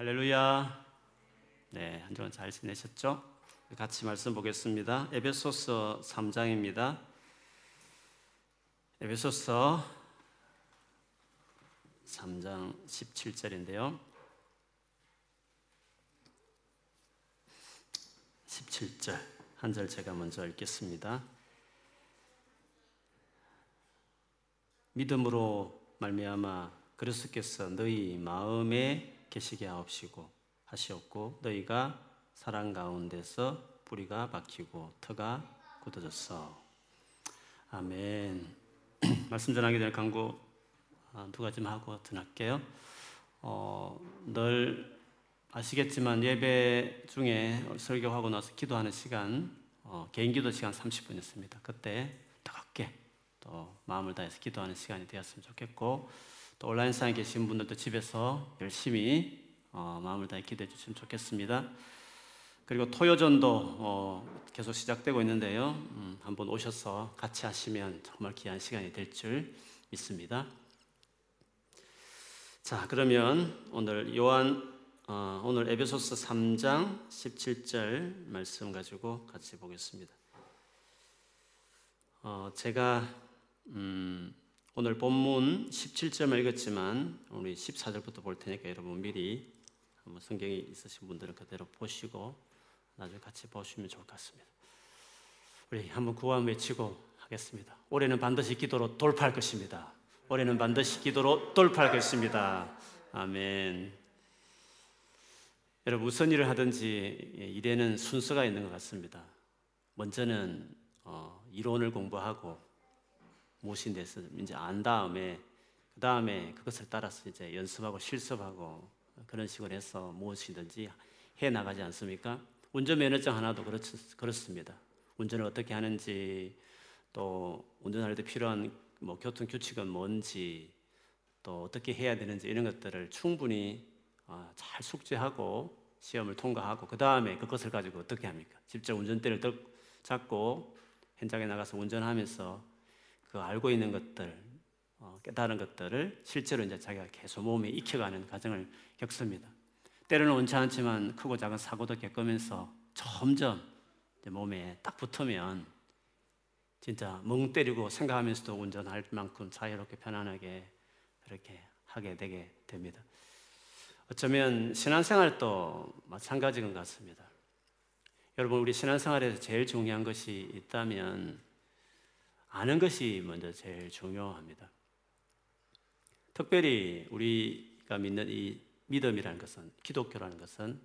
할렐루야. 네, 한 주간 잘 지내셨죠? 같이 말씀 보겠습니다. 에베소서 3장입니다. 에베소서 3장 17절인데요. 17절 한 절 제가 먼저 읽겠습니다. 믿음으로 말미암아 그리스도께서 너희 마음에 계시게 하옵시고 하시옵고 너희가 사랑 가운데서 뿌리가 박히고 터가 굳어졌어. 아멘. 말씀 전하기 전에 광고 아, 두 가지만 하고 전할게요. 어, 늘 아시겠지만 예배 중에 설교하고 나서 기도하는 시간 어, 개인 기도 시간 30분 있습니다. 그때 뜨겁게 또 마음을 다해서 기도하는 시간이 되었으면 좋겠고 또 온라인 상에 계신 분들도 집에서 열심히 어, 마음을 다해 기도해 주시면 좋겠습니다. 그리고 토요전도 어, 계속 시작되고 있는데요. 음, 한번 오셔서 같이 하시면 정말 귀한 시간이 될 줄 믿습니다. 자, 그러면 오늘 요한 어, 오늘 에베소서 3장 17절 말씀 가지고 같이 보겠습니다. 어, 제가 음, 오늘 본문 17절만 읽었지만 우리 14절부터 볼 테니까 여러분 미리 성경이 있으신 분들은 그대로 보시고 나중에 같이 보시면 좋을 것 같습니다. 우리 한번 구원 외치고 하겠습니다. 올해는 반드시 기도로 돌파할 것입니다. 올해는 반드시 기도로 돌파할 것입니다. 아멘. 여러분 무슨 일을 하든지 일에는 순서가 있는 것 같습니다. 먼저는 어, 이론을 공부하고 무엇인 데서 이제 안 다음에 그 다음에 그것을 따라서 이제 연습하고 실습하고 그런 식으로 해서 무엇이든지 해 나가지 않습니까? 운전면허증 하나도 그렇, 그렇습니다. 운전을 어떻게 하는지 또 운전할 때 필요한 뭐 교통 규칙은 뭔지 또 어떻게 해야 되는지 이런 것들을 충분히 어, 잘 숙지하고 시험을 통과하고 그 다음에 그것을 가지고 어떻게 합니까? 직접 운전대를 잡고 현장에 나가서 운전하면서 그 알고 있는 것들, 어, 깨달은 것들을 실제로 이제 자기가 계속 몸에 익혀가는 과정을 겪습니다. 때로는 원치 않지만 크고 작은 사고도 겪으면서 점점 몸에 딱 붙으면 진짜 멍 때리고 생각하면서도 운전할 만큼 자유롭게 편안하게 그렇게 하게 되게 됩니다. 어쩌면 신앙생활도 마찬가지인 것 같습니다. 여러분 우리 신앙생활에서 제일 중요한 것이 있다면 아는 것이 먼저 제일 중요합니다. 특별히 우리가 믿는 이 믿음이라는 것은 기독교라는 것은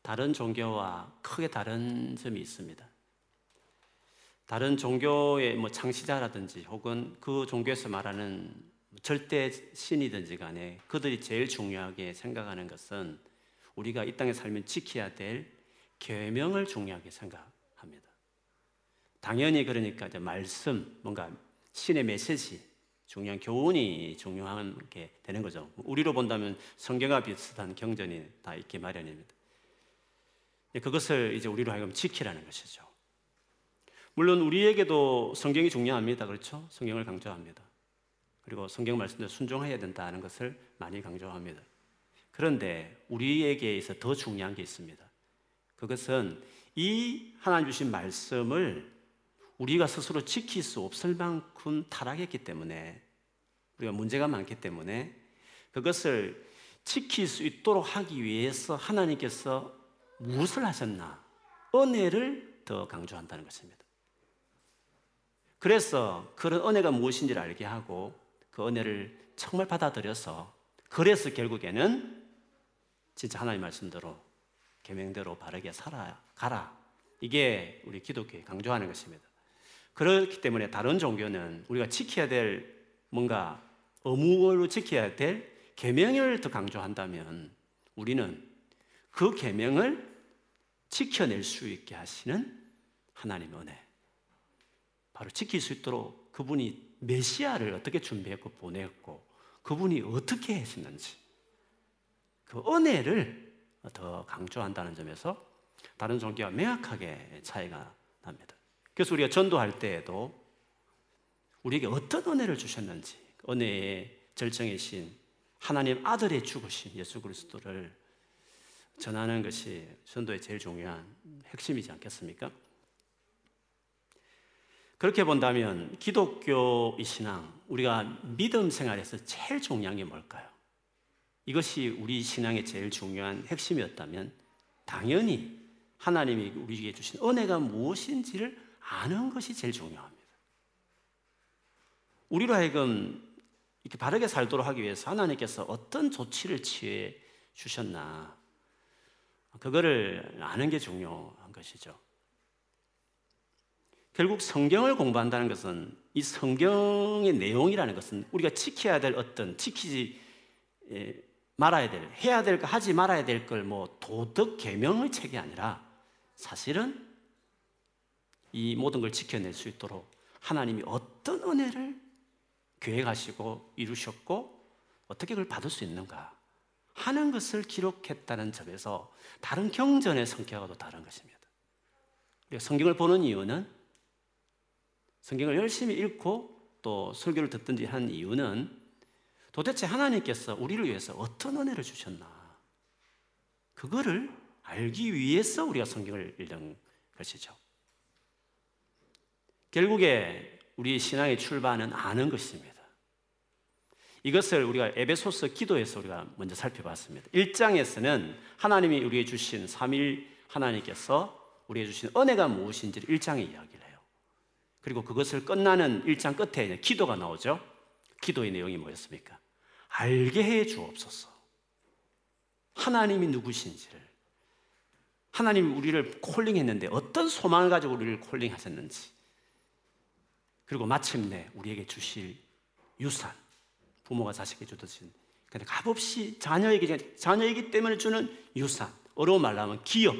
다른 종교와 크게 다른 점이 있습니다. 다른 종교의 뭐 창시자라든지 혹은 그 종교에서 말하는 절대 신이든지 간에 그들이 제일 중요하게 생각하는 것은 우리가 이 땅에 살면 지켜야 될 계명을 중요하게 생각. 당연히 그러니까 이제 말씀, 뭔가 신의 메시지, 중요한 교훈이 중요한 게 되는 거죠. 우리로 본다면 성경과 비슷한 경전이 다 있기 마련입니다. 그것을 이제 우리로 하여금 지키라는 것이죠. 물론 우리에게도 성경이 중요합니다. 그렇죠? 성경을 강조합니다. 그리고 성경 말씀대로 순종해야 된다는 것을 많이 강조합니다. 그런데 우리에게 있어 더 중요한 게 있습니다. 그것은 이 하나님 주신 말씀을 우리가 스스로 지킬 수 없을 만큼 타락했기 때문에 우리가 문제가 많기 때문에 그것을 지킬 수 있도록 하기 위해서 하나님께서 무엇을 하셨나? 은혜를 더 강조한다는 것입니다. 그래서 그런 은혜가 무엇인지를 알게 하고 그 은혜를 정말 받아들여서 그래서 결국에는 진짜 하나님 말씀대로 계명대로 바르게 살아가라. 이게 우리 기독교에 강조하는 것입니다. 그렇기 때문에 다른 종교는 우리가 지켜야 될 뭔가 의무로 지켜야 될 계명을 더 강조한다면 우리는 그 계명을 지켜낼 수 있게 하시는 하나님의 은혜. 바로 지킬 수 있도록 그분이 메시아를 어떻게 준비했고 보냈고 그분이 어떻게 했었는지 그 은혜를 더 강조한다는 점에서 다른 종교와 명확하게 차이가 납니다. 그래서 우리가 전도할 때에도 우리에게 어떤 은혜를 주셨는지 은혜의 절정의 신 하나님 아들의 죽으신 예수 그리스도를 전하는 것이 전도의 제일 중요한 핵심이지 않겠습니까? 그렇게 본다면 기독교의 신앙, 우리가 믿음 생활에서 제일 중요한 게 뭘까요? 이것이 우리 신앙의 제일 중요한 핵심이었다면 당연히 하나님이 우리에게 주신 은혜가 무엇인지를 아는 것이 제일 중요합니다. 우리로 하여금 이렇게 바르게 살도록 하기 위해서 하나님께서 어떤 조치를 취해 주셨나 그거를 아는 게 중요한 것이죠. 결국 성경을 공부한다는 것은 이 성경의 내용이라는 것은 우리가 지켜야 될 어떤 지키지 말아야 될 해야 될 거 하지 말아야 될 걸 뭐 도덕 계명의 책이 아니라 사실은 이 모든 걸 지켜낼 수 있도록 하나님이 어떤 은혜를 계획하시고 이루셨고 어떻게 그걸 받을 수 있는가 하는 것을 기록했다는 점에서 다른 경전의 성격하고도 다른 것입니다. 성경을 보는 이유는 성경을 열심히 읽고 또 설교를 듣든지 한 이유는 도대체 하나님께서 우리를 위해서 어떤 은혜를 주셨나 그거를 알기 위해서 우리가 성경을 읽는 것이죠. 결국에 우리 신앙의 출발은 아는 것입니다. 이것을 우리가 에베소서 기도에서 우리가 먼저 살펴봤습니다. 1장에서는 하나님이 우리에게 주신 3일 하나님께서 우리에게 주신 은혜가 무엇인지를 1장에 이야기를 해요. 그리고 그것을 끝나는 1장 끝에 기도가 나오죠. 기도의 내용이 뭐였습니까? 알게 해 주옵소서. 하나님이 누구신지를. 하나님이 우리를 콜링했는데 어떤 소망을 가지고 우리를 콜링하셨는지. 그리고 마침내 우리에게 주실 유산. 부모가 자식에게 주듯이 근데 값없이 자녀에게 자녀이기 때문에 주는 유산 어려운 말로 하면 기업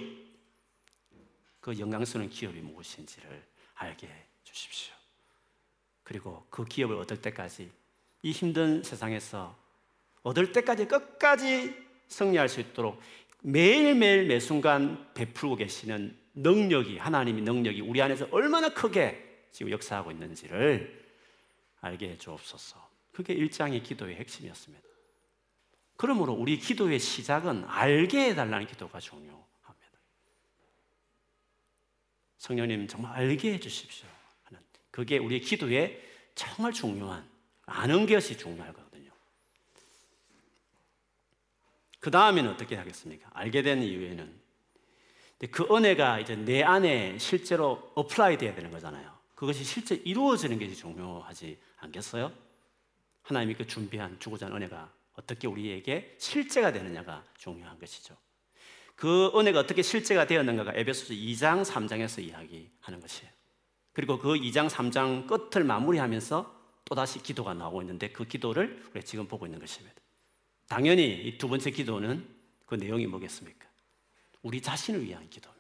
그 영광스러운 기업이 무엇인지를 알게 해 주십시오. 그리고 그 기업을 얻을 때까지 이 힘든 세상에서 얻을 때까지 끝까지 승리할 수 있도록 매일매일 매 순간 베풀고 계시는 능력이 하나님의 능력이 우리 안에서 얼마나 크게 지금 역사하고 있는지를 알게 해 주옵소서. 그게 일장의 기도의 핵심이었습니다. 그러므로 우리 기도의 시작은 알게 해달라는 기도가 중요합니다. 성령님 정말 알게 해주십시오. 그게 우리 기도에 정말 중요한 아는 것이 중요하거든요. 그 다음에는 어떻게 하겠습니까? 알게 된 이후에는 그 은혜가 이제 내 안에 실제로 apply 돼야 되는 거잖아요. 그것이 실제 이루어지는 것이 중요하지 않겠어요? 하나님이 그 준비한 주고자 하는 은혜가 어떻게 우리에게 실제가 되느냐가 중요한 것이죠. 그 은혜가 어떻게 실제가 되었는가가 에베소서 2장, 3장에서 이야기하는 것이에요. 그리고 그 2장, 3장 끝을 마무리하면서 또다시 기도가 나오고 있는데 그 기도를 우리가 지금 보고 있는 것입니다. 당연히 이 두 번째 기도는 그 내용이 뭐겠습니까? 우리 자신을 위한 기도입니다.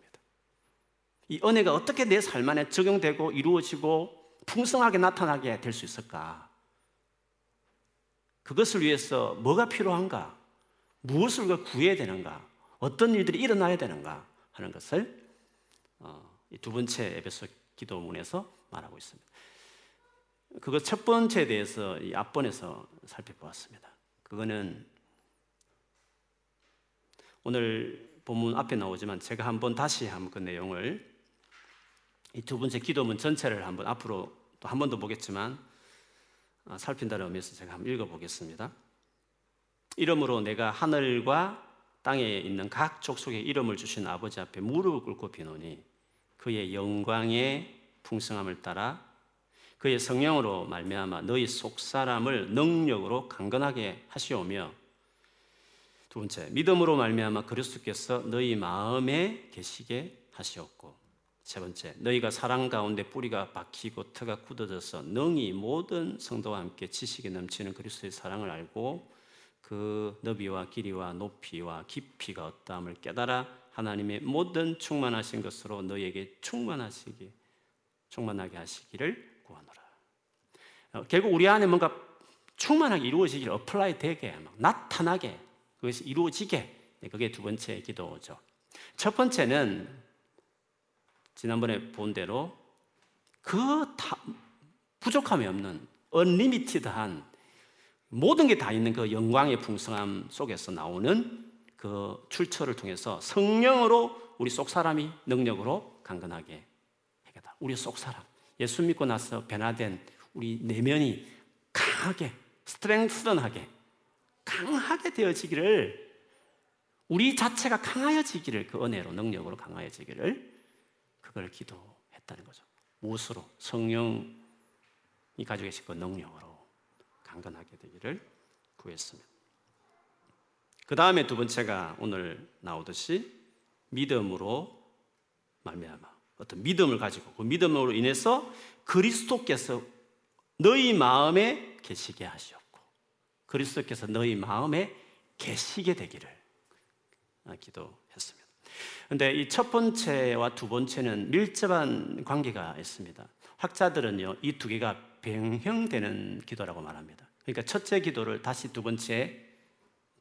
이 은혜가 어떻게 내 삶 안에 적용되고 이루어지고 풍성하게 나타나게 될 수 있을까? 그것을 위해서 뭐가 필요한가? 무엇을 구해야 되는가? 어떤 일들이 일어나야 되는가? 하는 것을 어, 두 번째 에베소 기도문에서 말하고 있습니다. 그거 첫 번째에 대해서 이 앞번에서 살펴보았습니다. 그거는 오늘 본문 앞에 나오지만 제가 한번 다시 한번 그 내용을 이 두 번째 기도문 전체를 한번 앞으로 또 한 번 더 보겠지만 어, 살핀다는 의미에서 제가 한번 읽어보겠습니다. 이름으로 내가 하늘과 땅에 있는 각 족속의 이름을 주신 아버지 앞에 무릎을 꿇고 비노니 그의 영광의 풍성함을 따라 그의 성령으로 말미암아 너희 속 사람을 능력으로 강건하게 하시오며 두 번째 믿음으로 말미암아 그리스도께서 너희 마음에 계시게 하시었고 세 번째, 너희가 사랑 가운데 뿌리가 박히고 터가 굳어져서 능히 모든 성도와 함께 지식이 넘치는 그리스도의 사랑을 알고 그 너비와 길이와 높이와 깊이가 어떠함을 깨달아 하나님의 모든 충만하신 것으로 너희에게 충만하시기 충만하게 하시기를 구하노라. 어, 결국 우리 안에 뭔가 충만하게 이루어지길 apply 되게 나타나게 그것이 이루어지게 네, 그게 두 번째 기도죠. 첫 번째는 지난번에 본 대로 그 부족함이 없는 언리미티드한 모든 게 다 있는 그 영광의 풍성함 속에서 나오는 그 출처를 통해서 성령으로 우리 속 사람이 능력으로 강건하게 하겠다. 우리 속 사람 예수 믿고 나서 변화된 우리 내면이 강하게 스트렝스런하게 강하게 되어지기를 우리 자체가 강하여지기를 그 은혜로 능력으로 강하여지기를 그걸 기도했다는 거죠. 무엇으로 성령이 가지고 계신 그 능력으로 강건하게 되기를 구했습니다. 그 다음에 두 번째가 오늘 나오듯이 믿음으로 말미암아 어떤 믿음을 가지고 그 믿음으로 인해서 그리스도께서 너희 마음에 계시게 하시옵고 그리스도께서 너희 마음에 계시게 되기를 기도했습니다. 근데 이 첫 번째와 두 번째는 밀접한 관계가 있습니다. 학자들은요, 이 두 개가 병형되는 기도라고 말합니다. 그러니까 첫째 기도를 다시 두 번째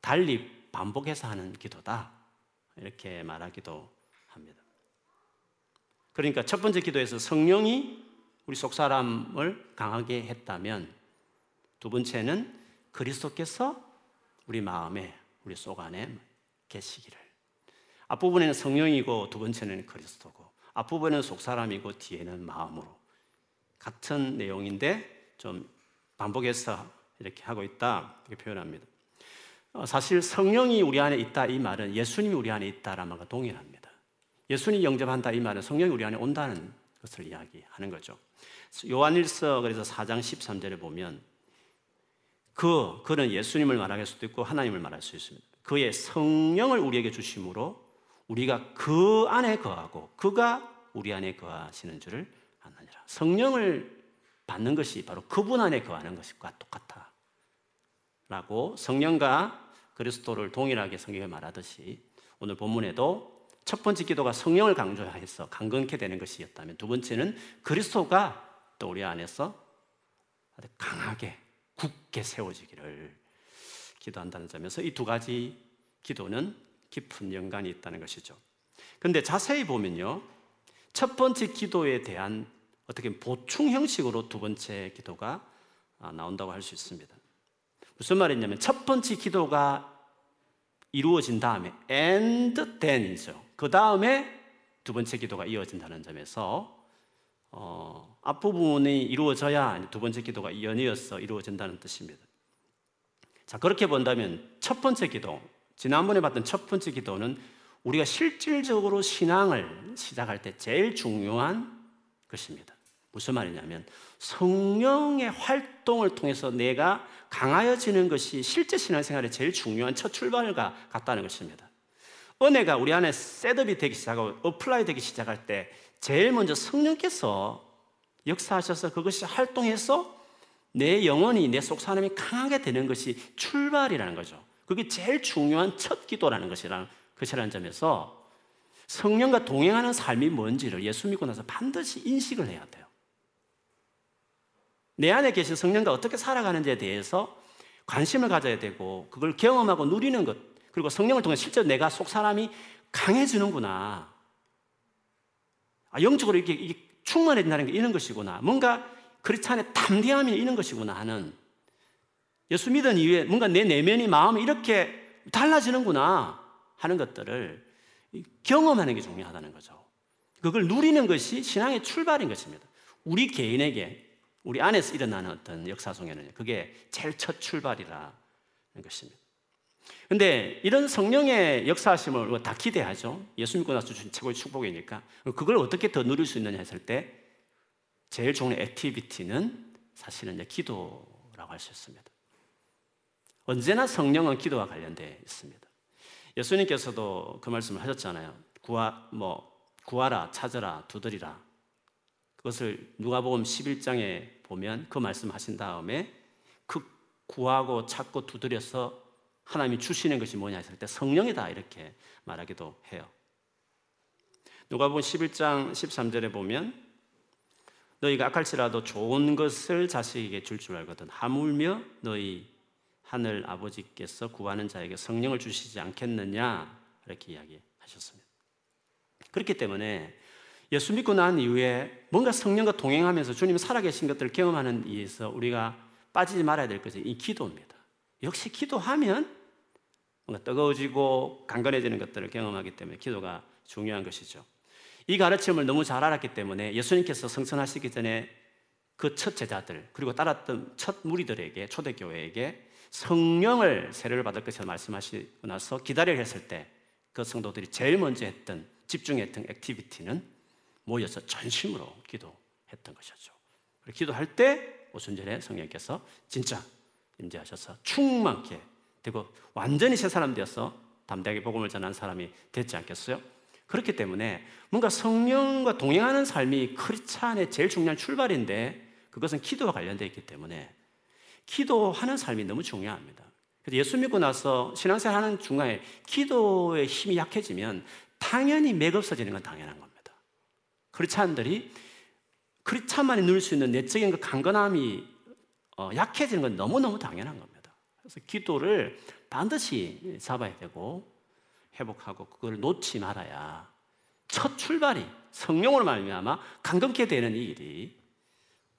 달리 반복해서 하는 기도다. 이렇게 말하기도 합니다. 그러니까 첫 번째 기도에서 성령이 우리 속 사람을 강하게 했다면 두 번째는 그리스도께서 우리 마음에 우리 속 안에 계시기를 앞부분에는 성령이고 두 번째는 그리스도고 앞부분은 속 사람이고 뒤에는 마음으로 같은 내용인데 좀 반복해서 이렇게 하고 있다 이렇게 표현합니다. 어, 사실 성령이 우리 안에 있다 이 말은 예수님이 우리 안에 있다라는 말과 동일합니다. 예수님 영접한다 이 말은 성령이 우리 안에 온다는 것을 이야기하는 거죠. 요한일서 그래서 4장 13절에 보면 그 그는 예수님을 말할 수도 있고 하나님을 말할 수 있습니다. 그의 성령을 우리에게 주심으로 우리가 그 안에 거하고 그가 우리 안에 거하시는 줄을 아느니라. 성령을 받는 것이 바로 그분 안에 거하는 것과 똑같아. 라고 성령과 그리스도를 동일하게 성경에 말하듯이 오늘 본문에도 첫 번째 기도가 성령을 강조해서 강건케 되는 것이었다면 두 번째는 그리스도가 또 우리 안에서 강하게 굳게 세워지기를 기도한다는 점에서 이 두 가지 기도는 깊은 연관이 있다는 것이죠. 그런데 자세히 보면요. 첫 번째 기도에 대한 어떻게 보충 형식으로 두 번째 기도가 아, 나온다고 할 수 있습니다. 무슨 말이냐면 첫 번째 기도가 이루어진 다음에 and then이죠. 그 다음에 두 번째 기도가 이어진다는 점에서 어, 앞부분이 이루어져야 두 번째 기도가 연이어서 이루어진다는 뜻입니다. 자 그렇게 본다면 첫 번째 기도 지난번에 봤던 첫 번째 기도는 우리가 실질적으로 신앙을 시작할 때 제일 중요한 것입니다. 무슨 말이냐면 성령의 활동을 통해서 내가 강하여지는 것이 실제 신앙생활의 제일 중요한 첫 출발과 같다는 것입니다. 은혜가 우리 안에 set up이 되기 시작하고 apply 되기 시작할 때 제일 먼저 성령께서 역사하셔서 그것이 활동해서 내 영혼이 내 속 사람이 강하게 되는 것이 출발이라는 거죠. 그게 제일 중요한 첫 기도라는 것이라는 것이라는 점에서 성령과 동행하는 삶이 뭔지를 예수 믿고 나서 반드시 인식을 해야 돼요. 내 안에 계신 성령과 어떻게 살아가는지에 대해서 관심을 가져야 되고 그걸 경험하고 누리는 것 그리고 성령을 통해 실제 내가 속 사람이 강해지는구나. 아, 영적으로 이렇게, 이렇게 충만해진다는 게 이런 것이구나. 뭔가 크리스찬의 담대함이 이런 것이구나 하는 예수 믿은 이후에 뭔가 내 내면이 마음이 이렇게 달라지는구나 하는 것들을 경험하는 게 중요하다는 거죠. 그걸 누리는 것이 신앙의 출발인 것입니다. 우리 개인에게 우리 안에서 일어나는 어떤 역사 속에는 그게 제일 첫 출발이라는 것입니다. 근데 이런 성령의 역사하심을 다 기대하죠. 예수 믿고 나서 주신 최고의 축복이니까. 그걸 어떻게 더 누릴 수 있느냐 했을 때 제일 좋은 activity는 사실은 이제 기도라고 할 수 있습니다. 언제나 성령은 기도와 관련되어 있습니다. 예수님께서도 그 말씀을 하셨잖아요. 구하, 뭐, 구하라, 찾으라, 두드리라. 그것을 누가복음 11장에 보면 그 말씀하신 다음에 그 구하고 찾고 두드려서 하나님이 주시는 것이 뭐냐 했을 때 성령이다 이렇게 말하기도 해요. 누가복음 11장 13절에 보면 너희가 악할지라도 좋은 것을 자식에게 줄 줄 알거든 하물며 너희 하늘 아버지께서 구하는 자에게 성령을 주시지 않겠느냐 이렇게 이야기하셨습니다. 그렇기 때문에 예수 믿고 난 이후에 뭔가 성령과 동행하면서 주님 살아계신 것들을 경험하는 이에서 우리가 빠지지 말아야 될 것이 이 기도입니다. 역시 기도하면 뭔가 뜨거워지고 강건해지는 것들을 경험하기 때문에 기도가 중요한 것이죠. 이 가르침을 너무 잘 알았기 때문에 예수님께서 성천하시기 전에 그 첫 제자들 그리고 따랐던 첫 무리들에게 초대교회에게 성령을 세례를 받을 것을 말씀하시고 나서 기다려 했을 때 그 성도들이 제일 먼저 했던 집중했던 activity는 모여서 전심으로 기도했던 것이었죠. 기도할 때 오순절에 성령께서 진짜 임재하셔서 충만케 되고 완전히 새 사람 되어서 담대하게 복음을 전한 사람이 됐지 않겠어요? 그렇기 때문에 뭔가 성령과 동행하는 삶이 크리스찬의 제일 중요한 출발인데 그것은 기도와 관련되어 있기 때문에 기도하는 삶이 너무 중요합니다. 예수 믿고 나서 신앙생활 하는 중간에 기도의 힘이 약해지면 당연히 맥 없어지는 건 당연한 겁니다. 크리스찬들이 크리스찬만이 누릴 수 있는 내적인 그 강건함이 어, 약해지는 건 너무너무 당연한 겁니다. 그래서 기도를 반드시 잡아야 되고 회복하고 그걸 놓지 말아야 첫 출발이 성령으로 말미암아 강건케 되는 이 일이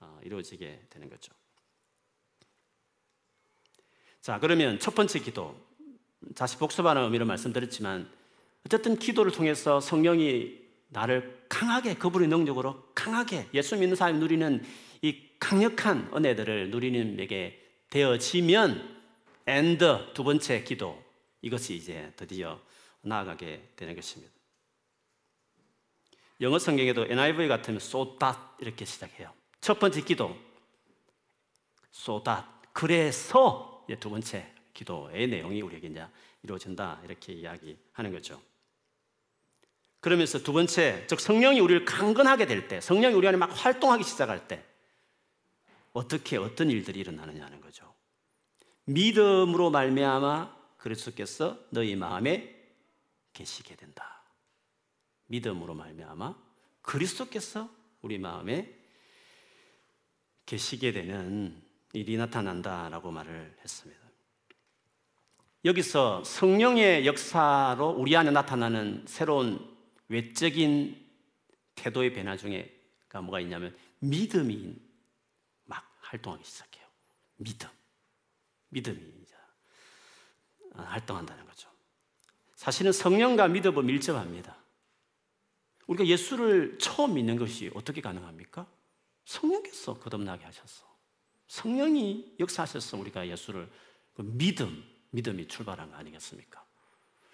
어, 이루어지게 되는 거죠. 자, 그러면 첫 번째 기도. 다시 복습하는 의미로 말씀드렸지만 어쨌든 기도를 통해서 성령이 나를 강하게 그분의 능력으로 강하게 예수 믿는 사람이 누리는 이 강력한 은혜들을 누리는 에게 되어지면 and 두 번째 기도 이것이 이제 드디어 나아가게 되는 것입니다. 영어 성경에도 NIV 같으면 so that 이렇게 시작해요. 첫 번째 기도 so that 그래서 두 번째 기도의 내용이 우리에게 이제 이루어진다 이렇게 이야기하는 거죠. 그러면서 두 번째, 즉 성령이 우리를 강건하게 될 때, 성령이 우리 안에 막 활동하기 시작할 때 어떻게 어떤 일들이 일어나느냐는 거죠. 믿음으로 말미암아 그리스도께서 너희 마음에 계시게 된다. 믿음으로 말미암아 그리스도께서 우리 마음에 계시게 되는 일이 나타난다라고 말을 했습니다. 여기서 성령의 역사로 우리 안에 나타나는 새로운 외적인 태도의 변화 중에가 뭐가 있냐면 믿음이 막 활동하기 시작해요. 믿음. 믿음이 이제 활동한다는 거죠. 사실은 성령과 믿음은 밀접합니다. 우리가 예수를 처음 믿는 것이 어떻게 가능합니까? 성령께서 거듭나게 하셨어. 성령이 역사하셔서 우리가 예수를 그 믿음, 믿음이 출발한 거 아니겠습니까?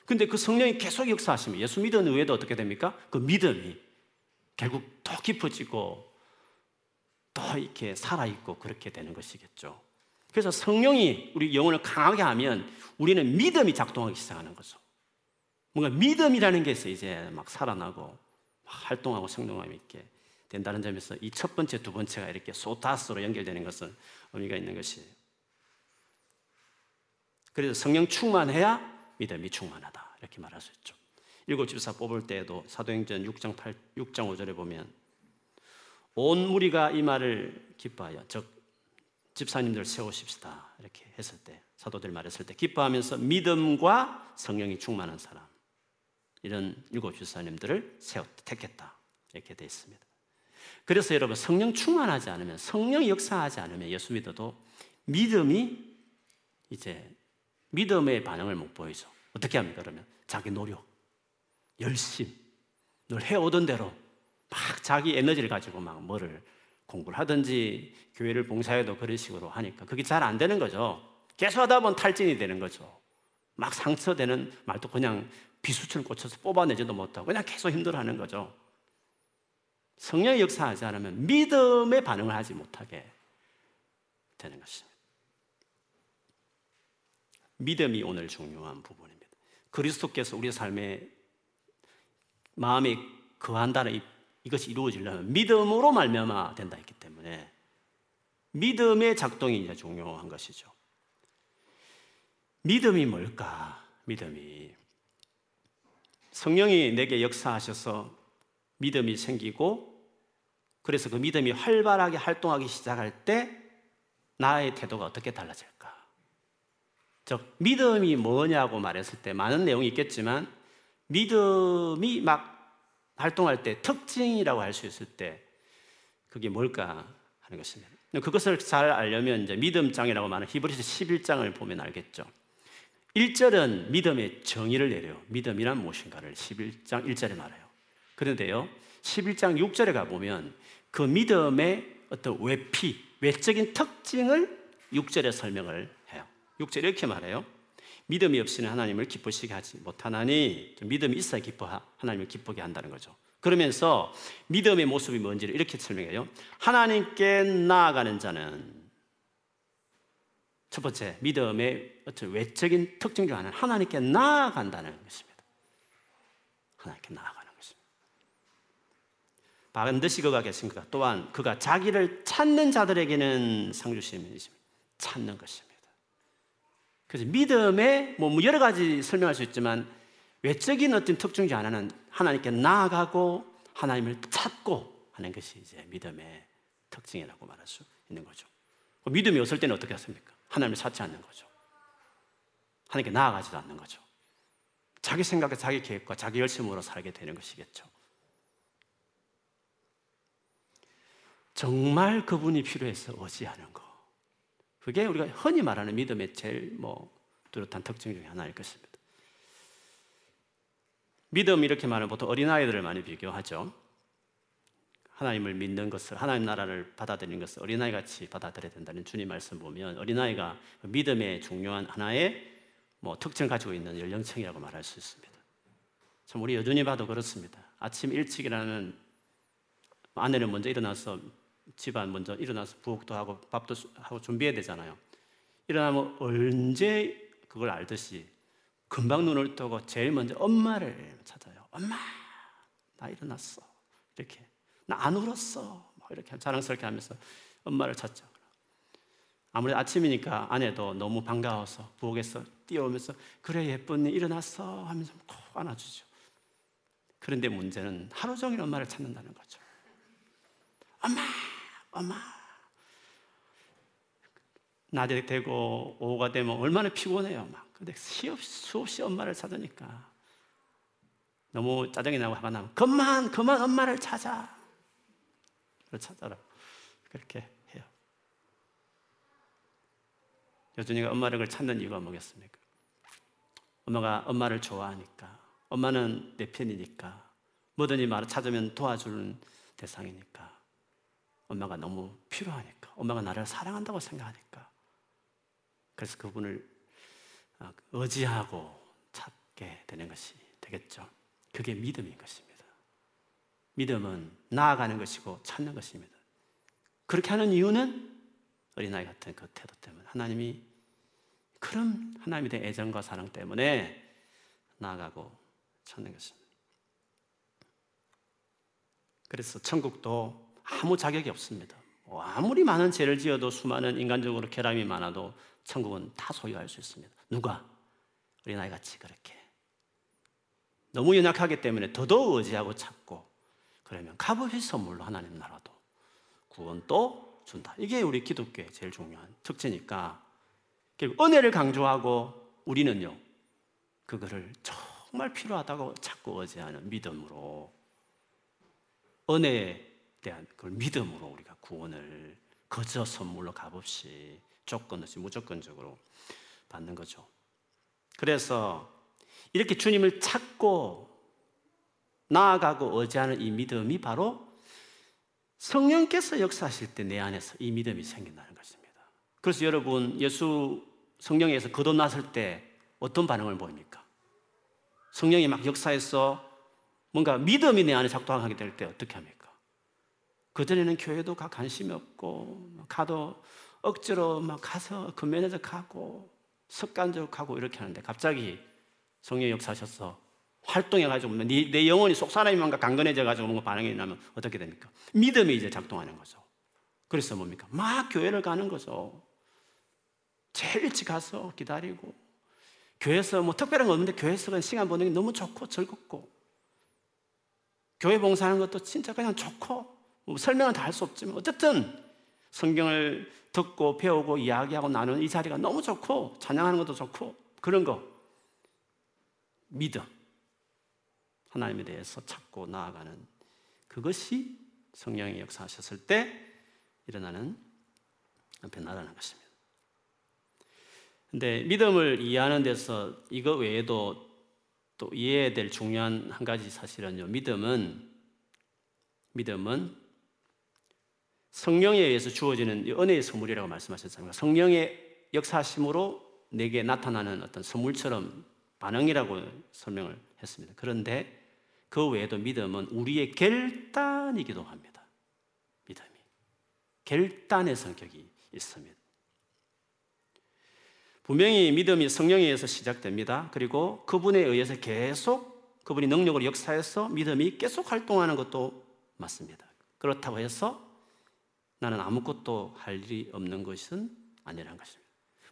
근데 그 성령이 계속 역사하시면 예수 믿은 후에도 어떻게 됩니까? 그 믿음이 결국 더 깊어지고 더 이렇게 살아있고 그렇게 되는 것이겠죠. 그래서 성령이 우리 영혼을 강하게 하면 우리는 믿음이 작동하기 시작하는 거죠. 뭔가 믿음이라는 게 있어 이제 막 살아나고 활동하고 성동함 있게 된다는 점에서 이 첫 번째, 두 번째가 이렇게 소타스로 연결되는 것은 의미가 있는 것이에요. 그래서 성령 충만해야 믿음이 충만하다. 이렇게 말할 수 있죠. 일곱 집사 뽑을 때에도 사도행전 6장 8, 6장 5절에 보면 온 무리가 이 말을 기뻐하여 즉 집사님들 세우십시다 이렇게 했을 때 사도들 말했을 때 기뻐하면서 믿음과 성령이 충만한 사람 이런 일곱 집사님들을 세웠 택했다 이렇게 되어 있습니다. 그래서 여러분 성령 충만하지 않으면 성령이 역사하지 않으면 예수 믿어도 믿음이 이제 믿음의 반응을 못 보이죠. 어떻게 합니까? 그러면 자기 노력, 열심, 늘 해오던 대로 막 자기 에너지를 가지고 막 뭐를 공부를 하든지 교회를 봉사해도 그런 식으로 하니까 그게 잘 안 되는 거죠. 계속 하다 보면 탈진이 되는 거죠. 막 상처되는 말도 그냥 비수처럼 꽂혀서 뽑아내지도 못하고 그냥 계속 힘들어하는 거죠. 성령의 역사하지 않으면 믿음의 반응을 하지 못하게 되는 것입니다. 믿음이 오늘 중요한 부분입니다. 그리스도께서 우리 삶에 마음에 거한다는 이것이 이루어지려면 믿음으로 말미암아 된다 했기 때문에 믿음의 작동이 이제 중요한 것이죠. 믿음이 뭘까? 믿음이 성령이 내게 역사하셔서 믿음이 생기고 그래서 그 믿음이 활발하게 활동하기 시작할 때 나의 태도가 어떻게 달라질까? 즉 믿음이 뭐냐고 말했을 때 많은 내용이 있겠지만 믿음이 막 활동할 때 특징이라고 할 수 있을 때 그게 뭘까 하는 것입니다. 그것을 잘 알려면 이제 믿음장이라고 말하는 히브리서 11장을 보면 알겠죠. 1절은 믿음의 정의를 내려요. 믿음이란 무엇인가를 11장 1절에 말해요. 그런데요, 11장 6절에 가보면 그 믿음의 어떤 외피, 외적인 특징을 6절에 설명을 해요. 6절에 이렇게 말해요. 믿음이 없이는 하나님을 기쁘시게 하지 못하나니 믿음이 있어야 기뻐 하나님을 기쁘게 한다는 거죠. 그러면서 믿음의 모습이 뭔지를 이렇게 설명해요. 하나님께 나아가는 자는 첫 번째 믿음의 어떤 외적인 특징 중 하나는 하나님께 나아간다는 것입니다. 하나님께 것입니다. 반드시 그가 계신가 또한 그가 자기를 찾는 자들에게는 상 주심이 찾는 것입니다. 그래서 믿음의 뭐, 뭐 여러 가지 설명할 수 있지만 외적인 어떤 특징 중 하나는 하나님께 나아가고 하나님을 찾고 하는 것이 이제 믿음의 특징이라고 말할 수 있는 거죠. 믿음이 없을 때는 어떻게 했습니까? 하나님을 찾지 않는 거죠. 하나님께 나아가지도 않는 거죠. 자기 생각과 자기 계획과 자기 열심으로 살게 되는 것이겠죠. 정말 그분이 필요해서 의지하는 거. 그게 우리가 흔히 말하는 믿음의 제일 뭐 뚜렷한 특징 중에 하나일 것입니다. 믿음 이렇게 말하면 보통 어린아이들을 많이 비교하죠. 하나님을 믿는 것을 하나님 나라를 받아들이는 것을 어린아이 같이 받아들여야 된다는 주님 말씀 보면 어린아이가 믿음의 중요한 하나의 뭐 특징을 가지고 있는 연령층이라고 말할 수 있습니다. 참 우리 여전히 봐도 그렇습니다. 아침 일찍 일어나는 아내는 먼저 일어나서 집안 먼저 일어나서 부엌도 하고 밥도 하고 준비해야 되잖아요. 일어나면 언제 그걸 알듯이 금방 눈을 뜨고 제일 먼저 엄마를 찾아요. 엄마, 나 일어났어. 이렇게. 나 안 울었어. 이렇게 자랑스럽게 하면서 엄마를 찾죠. 아무리 아침이니까 아내도 너무 반가워서 부엌에서 뛰어오면서 그래 예쁜니 일어났어 하면서 콕 안아주죠. 그런데 문제는 하루 종일 엄마를 찾는다는 거죠. 엄마, 엄마. 낮에 되고 오후가 되면 얼마나 피곤해요. 막. 근데 수없이 엄마를 찾으니까 너무 짜증이 나고 화가 나면 그만, 그만 엄마를 찾아. 찾아라. 그렇게 해요. 여준이가 엄마를 찾는 이유가 뭐겠습니까? 엄마가 엄마를 좋아하니까. 엄마는 내 편이니까. 뭐든지 말을 찾으면 도와주는 대상이니까. 엄마가 너무 필요하니까. 엄마가 나를 사랑한다고 생각하니까. 그래서 그분을 아, 의지하고 찾게 되는 것이 되겠죠. 그게 믿음인 것입니다. 믿음은 나아가는 것이고 찾는 것입니다. 그렇게 하는 이유는 어린아이 같은 그 태도 때문에 하나님이 그런 하나님에 대한 애정과 사랑 때문에 나아가고 찾는 것입니다. 그래서 천국도 아무 자격이 없습니다. 뭐 아무리 많은 죄를 지어도 수많은 인간적으로 결함이 많아도 천국은 다 소유할 수 있습니다. 누가? 어린아이 같이 그렇게. 너무 연약하기 때문에 더더욱 의지하고 찾고 그러면 값없이 선물로 하나님 나라도 구원도 준다. 이게 우리 기독교의 제일 중요한 특징이니까 은혜를 강조하고 우리는요 그거를 정말 필요하다고 찾고 의지하는 믿음으로 은혜에 대한 그 믿음으로 우리가 구원을 거저 선물로 값없이 조건 없이 무조건적으로 받는 거죠. 그래서 이렇게 주님을 찾고 나아가고 의지하는 이 믿음이 바로 성령께서 역사하실 때 내 안에서 이 믿음이 생긴다는 것입니다. 그래서 여러분 예수 성령에서 거듭났을 때 어떤 반응을 보입니까? 성령이 막 역사해서 뭔가 믿음이 내 안에 작동하게 될 때 어떻게 합니까? 그전에는 교회도 가 관심이 없고 가도 억지로 막 가서 금연해서 가고 습관적으로 가고 이렇게 하는데 갑자기 성령 역사하셔서 활동해가지고 내, 내 영혼이 속 사람이 뭔가 강건해져가지고 뭔가 반응이 나면 어떻게 됩니까? 믿음이 이제 작동하는 거죠. 그래서 뭡니까? 막 교회를 가는 거죠. 제일 일찍 가서 기다리고 교회에서 뭐 특별한 거 없는데 교회에서 시간 보내기 너무 좋고 즐겁고 교회 봉사하는 것도 진짜 그냥 좋고 뭐 설명은 다 할 수 없지만 어쨌든 성경을 듣고 배우고 이야기하고 나누는 이 자리가 너무 좋고 찬양하는 것도 좋고 그런 거 믿음 하나님에 대해서 찾고 나아가는 그것이 성령이 역사하셨을 때 일어나는 변화라는 것입니다. 근데 믿음을 이해하는 데서 이거 외에도 또 이해해야 될 중요한 한 가지 사실은요. 믿음은 믿음은 성령에 의해서 주어지는 은혜의 선물이라고 말씀하셨잖아요. 성령의 역사심으로 내게 나타나는 어떤 선물처럼 반응이라고 설명을 했습니다. 그런데 그 외에도 믿음은 우리의 결단이기도 합니다. 믿음이. 결단의 성격이 있습니다. 분명히 믿음이 성령에 의해서 시작됩니다. 그리고 그분에 의해서 계속 그분이 능력으로 역사해서 믿음이 계속 활동하는 것도 맞습니다. 그렇다고 해서 나는 아무것도 할 일이 없는 것은 아니라는 것입니다.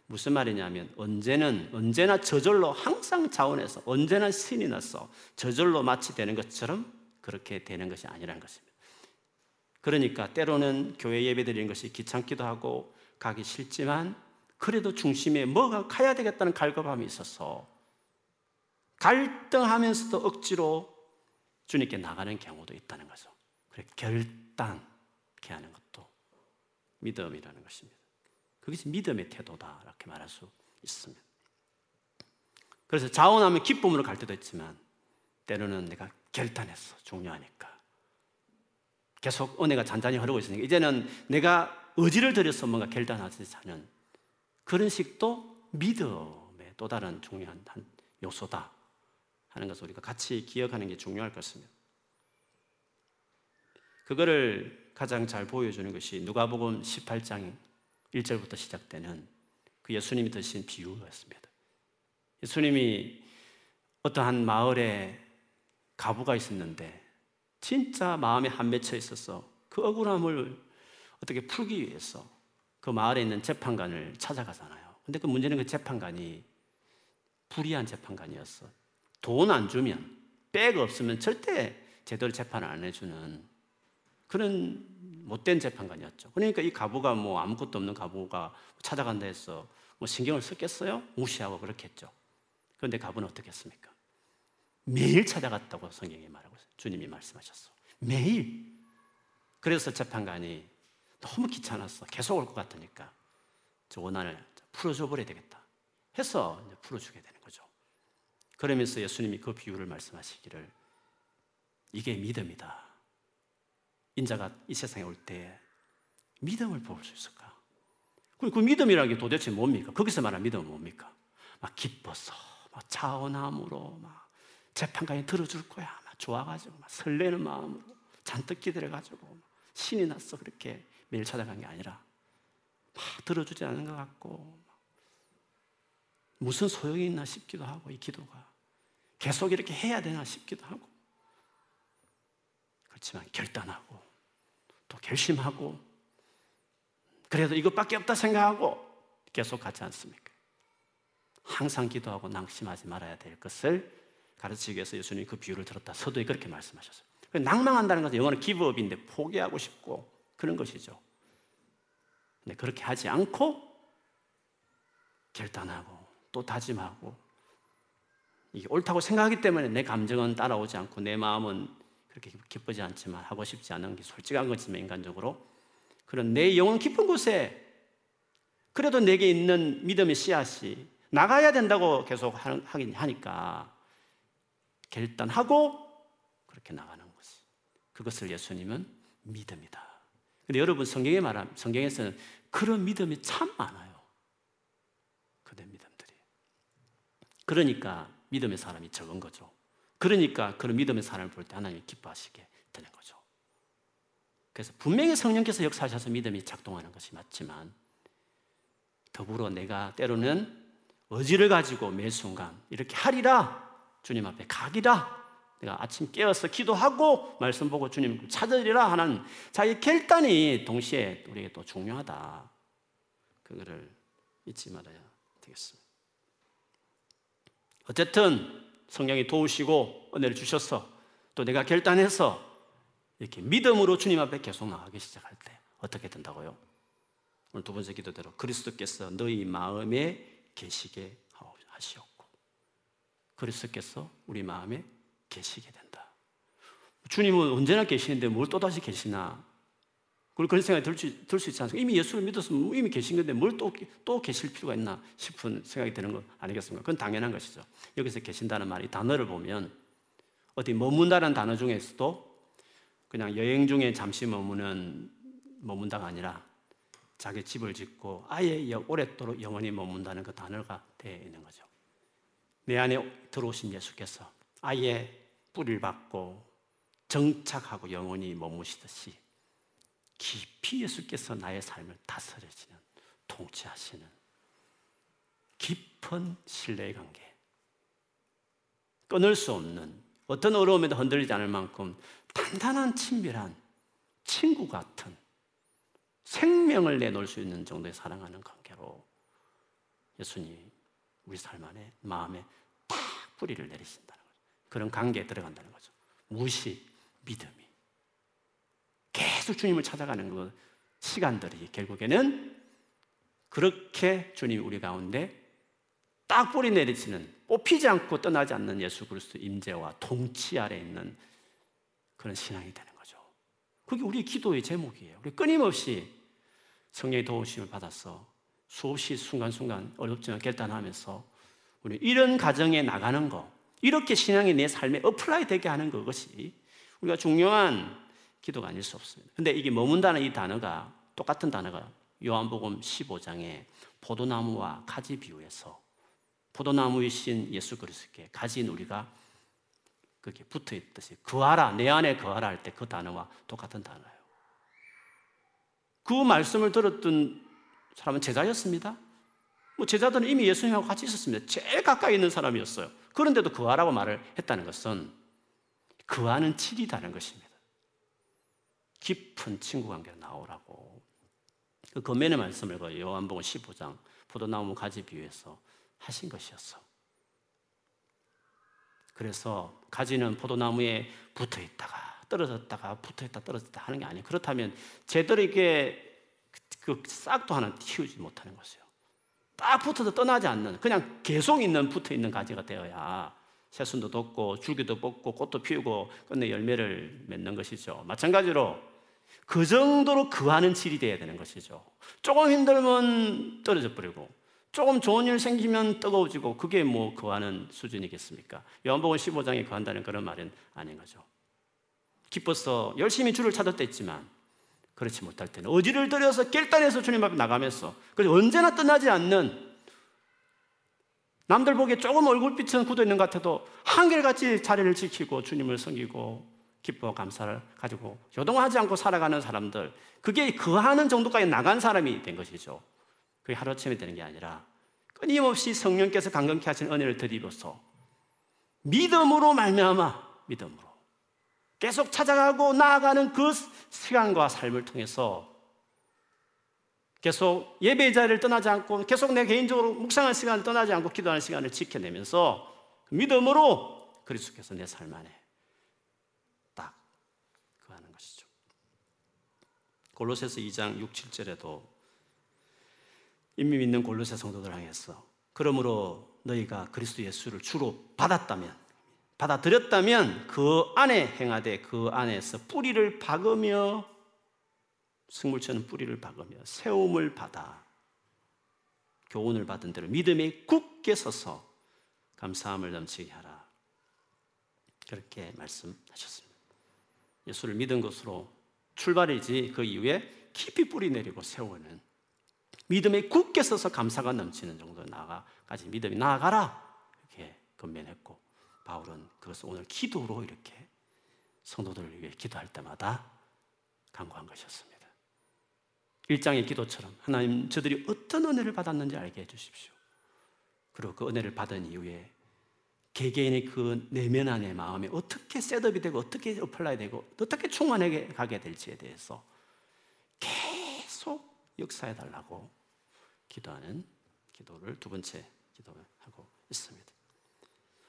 무슨 말이냐면 언제는 언제나 저절로 항상 자원해서 언제나 신이 나서 저절로 마치 되는 것처럼 그렇게 되는 것이 아니라는 것입니다. 그러니까 때로는 교회 예배 드리는 것이 귀찮기도 하고 가기 싫지만 그래도 중심에 뭐가 가야 되겠다는 갈급함이 있어서 갈등하면서도 억지로 주님께 나가는 경우도 있다는 거죠. 그래 결단케 하는 것도 믿음이라는 것입니다. 그것이 믿음의 태도다 이렇게 말할 수 있습니다. 그래서 자원하면 기쁨으로 갈 때도 있지만 때로는 내가 결단했어 중요하니까 계속 은혜가 잔잔히 흐르고 있으니까 이제는 내가 의지를 들여서 뭔가 결단하지 않은 그런 식도 믿음의 또 다른 중요한 한 요소다 하는 것을 우리가 같이 기억하는 게 중요할 것입니다. 그거를 가장 잘 보여주는 것이 누가복음 18장 1절부터 시작되는 그 예수님이 드신 비유였습니다. 예수님이 어떠한 마을에 가부가 있었는데 진짜 마음에 한 맺혀 있어서 그 억울함을 어떻게 풀기 위해서 그 마을에 있는 재판관을 찾아가잖아요. 근데 그 문제는 그 재판관이 불의한 재판관이었어. 돈 안 주면, 백 없으면 절대 제대로 재판을 안 해주는 그런 못된 재판관이었죠. 그러니까 이 가부가 뭐 아무것도 없는 가부가 찾아간다 해서 뭐 신경을 썼겠어요? 무시하고 그렇겠죠. 그런데 가부는 어떻게 했습니까? 매일 찾아갔다고 성경이 말하고 있어요. 주님이 말씀하셨어. 매일. 그래서 재판관이 너무 귀찮았어. 계속 올 것 같으니까 저 원한을 풀어줘 버려야 되겠다. 해서 풀어주게 되는 거죠. 그러면서 예수님이 그 비유를 말씀하시기를 이게 믿음이다. 인자가 이 세상에 올 때 믿음을 볼 수 있을까? 그 믿음이라는 게 도대체 뭡니까? 거기서 말하는 믿음은 뭡니까? 막 기뻐서, 막 차원함으로, 막 재판관이 들어줄 거야. 막 좋아가지고, 막 설레는 마음으로 잔뜩 기대해가지고 신이 났어. 그렇게 매일 찾아간 게 아니라 막 들어주지 않은 것 같고 무슨 소용이 있나 싶기도 하고 이 기도가 계속 이렇게 해야 되나 싶기도 하고 그렇지만 결단하고 또 결심하고 그래도 이것밖에 없다 생각하고 계속 가지 않습니까? 항상 기도하고 낭심하지 말아야 될 것을 가르치기 위해서 예수님이 그 비유를 들었다. 서도에 그렇게 말씀하셨어요. 낭망한다는 것은 영어는 기브업인데 포기하고 싶고 그런 것이죠. 근데 그렇게 하지 않고 결단하고 또 다짐하고 이게 옳다고 생각하기 때문에 내 감정은 따라오지 않고 내 마음은 그렇게 기쁘지 않지만 하고 싶지 않은 게 솔직한 거지만 인간적으로 그런 내 영혼 깊은 곳에 그래도 내게 있는 믿음의 씨앗이 나가야 된다고 계속 하긴 하니까 결단하고 그렇게 나가는 것이 그것을 예수님은 믿음이다. 근데 여러분 성경에 말함 성경에서는 그런 믿음이 참 많아요. 그런 믿음들이. 그러니까 믿음의 사람이 적은 거죠. 그러니까 그런 믿음의 사람을 볼 때 하나님이 기뻐하시게 되는 거죠. 그래서 분명히 성령께서 역사하셔서 믿음이 작동하는 것이 맞지만 더불어 내가 때로는 의지를 가지고 매 순간 이렇게 하리라 주님 앞에 가기라 내가 아침 깨어서 기도하고 말씀 보고 주님 찾으리라 하는 자기 결단이 동시에 우리에게 또 중요하다. 그거를 잊지 말아야 되겠습니다. 어쨌든 성령이 도우시고 은혜를 주셔서 또 내가 결단해서 이렇게 믿음으로 주님 앞에 계속 나가기 시작할 때 어떻게 된다고요? 오늘 두 번째 기도대로 그리스도께서 너희 마음에 계시게 하시옵고 그리스도께서 우리 마음에 계시게 된다. 주님은 언제나 계시는데 뭘 또다시 계시나? 그런 생각이 들 수, 들 수 있지 않습니까? 이미 예수를 믿었으면 이미 계신 건데 뭘 또 또 계실 필요가 있나 싶은 생각이 드는 거 아니겠습니까? 그건 당연한 것이죠. 여기서 계신다는 말이 단어를 보면 어디 머문다는 단어 중에서도 그냥 여행 중에 잠시 머무는 머문다가 아니라 자기 집을 짓고 아예 오랫도록 영원히 머문다는 그 단어가 되어 있는 거죠. 내 안에 들어오신 예수께서 아예 뿌리를 받고 정착하고 영원히 머무시듯이 깊이 예수께서 나의 삶을 다스려지는 통치하시는 깊은 신뢰의 관계 끊을 수 없는 어떤 어려움에도 흔들리지 않을 만큼 단단한 친밀한 친구 같은 생명을 내놓을 수 있는 정도의 사랑하는 관계로 예수님 우리 삶 안에 마음에 딱 뿌리를 내리신다는 거죠. 그런 관계에 들어간다는 거죠. 무시, 믿음이. 계속 주님을 찾아가는 그 시간들이 결국에는 그렇게 주님 우리 가운데 딱 뿌리 내려지는 뽑히지 않고 떠나지 않는 예수 그리스도 임재와 통치 아래 있는 그런 신앙이 되는 거죠. 그게 우리 기도의 제목이에요. 우리 끊임없이 성령의 도우심을 받아서 수없이 순간순간 어렵지만 결단하면서 우리 이런 과정에 나가는 거 이렇게 신앙이 내 삶에 apply 되게 하는 그것이 우리가 중요한 기도가 아닐 수 없습니다. 근데 이게 머문다는 이 단어가 똑같은 단어가 요한복음 15장에 포도나무와 가지 비유에서 포도나무이신 예수 그리스도께 가진 우리가 그게 붙어 있듯이 그하라 내 안에 그하라 할 때 그 단어와 똑같은 단어예요. 그 말씀을 들었던 사람은 제자였습니다. 뭐 제자들은 이미 예수님하고 같이 있었습니다. 제일 가까이 있는 사람이었어요. 그런데도 그하라고 말을 했다는 것은 그와는 칠이다는 것입니다. 깊은 친구 관계로 나오라고. 그 금면의 말씀을 그 요한복음 15장 포도나무 가지 비유해서 하신 것이었어. 그래서 가지는 포도나무에 붙어 있다가 떨어졌다가 붙어 있다 떨어졌다 하는 게 아니에요. 그렇다면 제대로 이게 그 싹도 하나 틔우지 못하는 것이에요. 딱 붙어서 떠나지 않는 그냥 계속 있는 붙어 있는 가지가 되어야 새순도 돋고 줄기도 뽑고 꽃도 피우고 끝내 열매를 맺는 것이죠. 마찬가지로 그 정도로 그하는 질이 돼야 되는 것이죠. 조금 힘들면 떨어져 버리고 조금 좋은 일 생기면 뜨거워지고 그게 뭐 그하는 수준이겠습니까? 요한복음 15장에 그한다는 그런 말은 아닌 거죠. 기뻐서 열심히 주를 찾았다 했지만 그렇지 못할 때는 어지를 들여서 결단해서 주님 앞에 나가면서 그래서 언제나 떠나지 않는 남들 보기에 조금 얼굴빛은 굳어 있는 것 같아도 한결같이 자리를 지키고 주님을 섬기고 기뻐 감사를 가지고 요동하지 않고 살아가는 사람들 그게 그 하는 정도까지 나간 사람이 된 것이죠. 그게 하루아침에 되는 게 아니라 끊임없이 성령께서 강건케 하신 은혜를 드리고서 믿음으로 말미암아 믿음으로 계속 찾아가고 나아가는 그 시간과 삶을 통해서 계속 예배 자리를 떠나지 않고 계속 내 개인적으로 묵상할 시간을 떠나지 않고 기도하는 시간을 지켜내면서 믿음으로 그리스도께서 내 삶 안에 딱 그하는 것이죠. 골로새서 2장 6, 7절에도 이미 믿는 골로새 성도들 향해서 그러므로 너희가 그리스도 예수를 주로 받았다면 받아들였다면 그 안에 행하되 그 안에서 뿌리를 박으며 승물처럼 뿌리를 박으며 세움을 받아 교훈을 받은 대로 믿음에 굳게 서서 감사함을 넘치게 하라. 그렇게 말씀하셨습니다. 예수를 믿은 것으로 출발이지 그 이후에 깊이 뿌리 내리고 세우는 믿음에 굳게 서서 감사가 넘치는 정도 나아가까지 믿음이 나아가라 이렇게 건면했고 바울은 그것을 오늘 기도로 이렇게 성도들을 위해 기도할 때마다 강구한 것이었습니다. 일장의 기도처럼 하나님 저들이 어떤 은혜를 받았는지 알게 해주십시오. 그리고 그 은혜를 받은 이후에 개개인의 그 내면 안의 마음에 어떻게 set up이 되고 어떻게 apply 되고 어떻게 충만하게 가게 될지에 대해서 계속 역사해 달라고 기도하는 기도를 두 번째 기도하고 있습니다.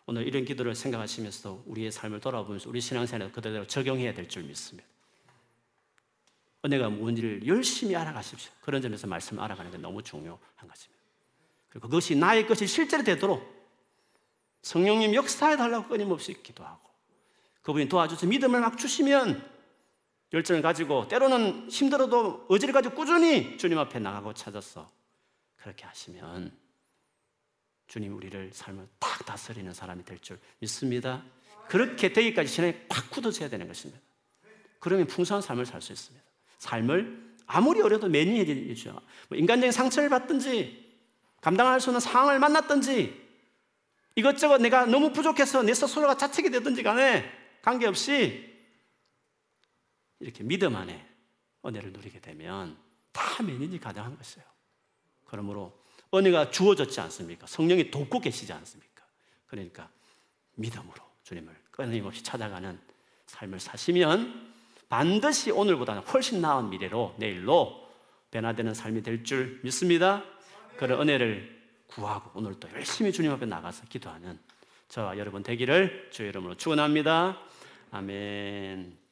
오늘 이런 기도를 생각하시면서 우리의 삶을 돌아보면서 우리 신앙생활에 그대로 적용해야 될 줄 믿습니다. 은혜가 뭔지를 열심히 알아가십시오. 그런 점에서 말씀을 알아가는 게 너무 중요한 것입니다. 그리고 그것이 나의 것이 실제로 되도록 성령님 역사해 달라고 끊임없이 기도하고 그분이 도와줘서 믿음을 막 주시면 열정을 가지고 때로는 힘들어도 의지를 가지고 꾸준히 주님 앞에 나가고 찾아서 그렇게 하시면 주님 우리를 삶을 딱 다스리는 사람이 될 줄 믿습니다. 그렇게 되기까지 신앙이 팍 굳어져야 되는 것입니다. 그러면 풍성한 삶을 살 수 있습니다. 삶을 아무리 어려도 매니해지죠. 뭐 인간적인 상처를 받든지 감당할 수 없는 상황을 만났든지 이것저것 내가 너무 부족해서 내 스스로가 자책이 되든지 간에 관계없이 이렇게 믿음 안에 은혜를 누리게 되면 다 매니지 가능한 것이에요. 그러므로 은혜가 주어졌지 않습니까? 성령이 돕고 계시지 않습니까? 그러니까 믿음으로 주님을 끊임없이 찾아가는 삶을 사시면 반드시 오늘보다는 훨씬 나은 미래로 내일로 변화되는 삶이 될 줄 믿습니다. 그런 은혜를 구하고 오늘도 열심히 주님 앞에 나가서 기도하는 저와 여러분 되기를 주의 이름으로 축원합니다. 아멘.